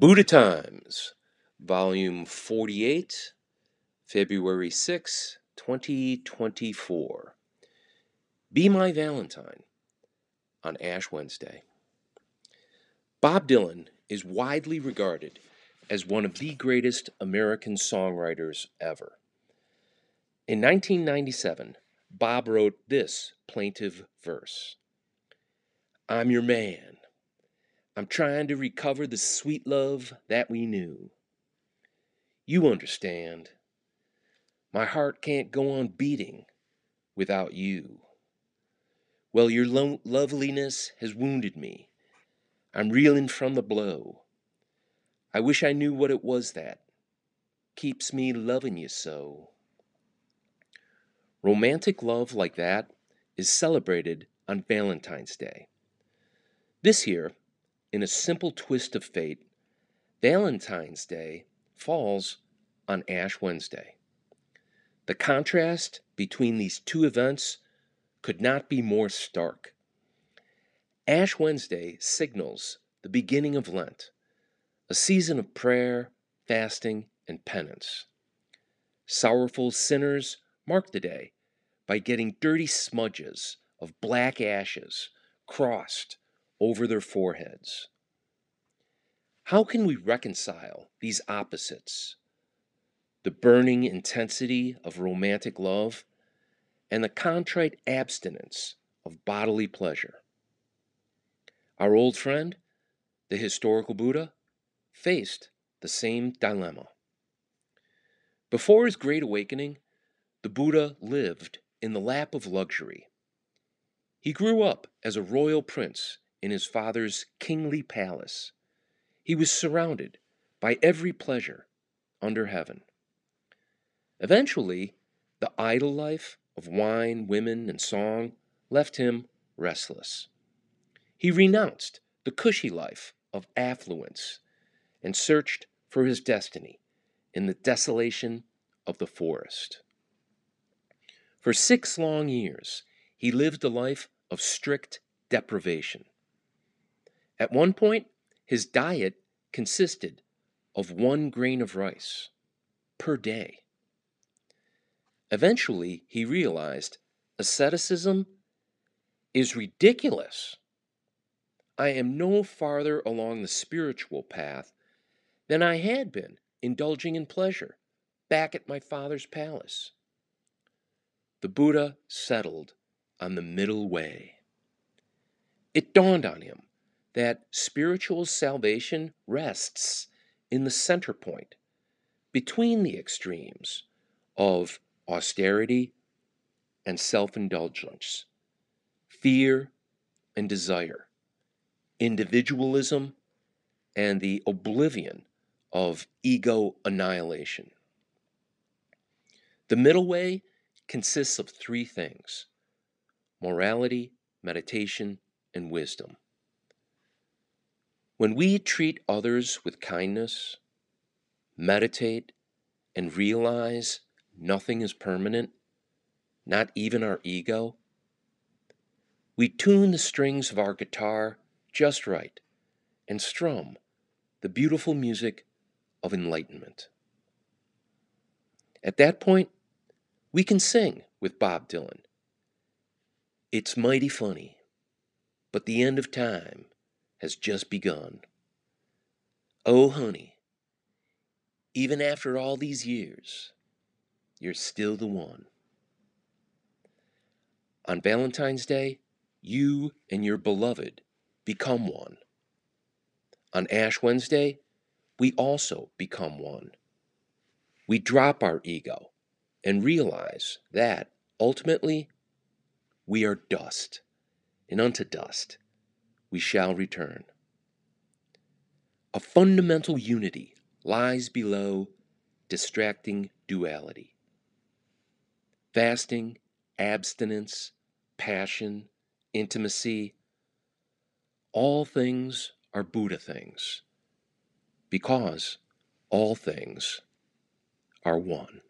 Buddha Times, Volume 48, February 6, 2024. Be My Valentine on Ash Wednesday. Bob Dylan is widely regarded as one of the greatest American songwriters ever. In 1997, Bob wrote this plaintive verse I'm your man. I'm trying to recover the sweet love that we knew. You understand. My heart can't go on beating without you. Well, your lo- loveliness has wounded me. I'm reeling from the blow. I wish I knew what it was that keeps me loving you so. Romantic love like that is celebrated on Valentine's Day. This year, in a simple twist of fate, Valentine's Day falls on Ash Wednesday. The contrast between these two events could not be more stark. Ash Wednesday signals the beginning of Lent, a season of prayer, fasting, and penance. Sorrowful sinners mark the day by getting dirty smudges of black ashes crossed over their foreheads. How can we reconcile these opposites? The burning intensity of romantic love and the contrite abstinence of bodily pleasure. Our old friend, the historical Buddha, faced the same dilemma. Before his great awakening, the Buddha lived in the lap of luxury. He grew up as a royal prince in his father's kingly palace. He was surrounded by every pleasure under heaven. Eventually, the idle life of wine, women, and song left him restless. He renounced the cushy life of affluence and searched for his destiny in the desolation of the forest. For six long years, he lived a life of strict deprivation. At one point, his diet consisted of one grain of rice per day. Eventually, he realized asceticism is ridiculous. I am no farther along the spiritual path than I had been indulging in pleasure back at my father's palace. The Buddha settled on the middle way. It dawned on him that spiritual salvation rests in the center point between the extremes of austerity and self indulgence, fear and desire, individualism and the oblivion of ego annihilation. The middle way consists of three things morality, meditation, and wisdom. When we treat others with kindness, meditate, and realize nothing is permanent, not even our ego, we tune the strings of our guitar just right and strum the beautiful music of enlightenment. At that point, we can sing with Bob Dylan. It's mighty funny, but the end of time has just begun. Oh, honey, even after all these years, you're still the one. On Valentine's Day, you and your beloved become one. On Ash Wednesday, we also become one. We drop our ego and realize that ultimately we are dust, and unto dust we shall return. A fundamental unity lies below distracting duality. Fasting, abstinence, passion, intimacy, all things are Buddha things, because all things are one.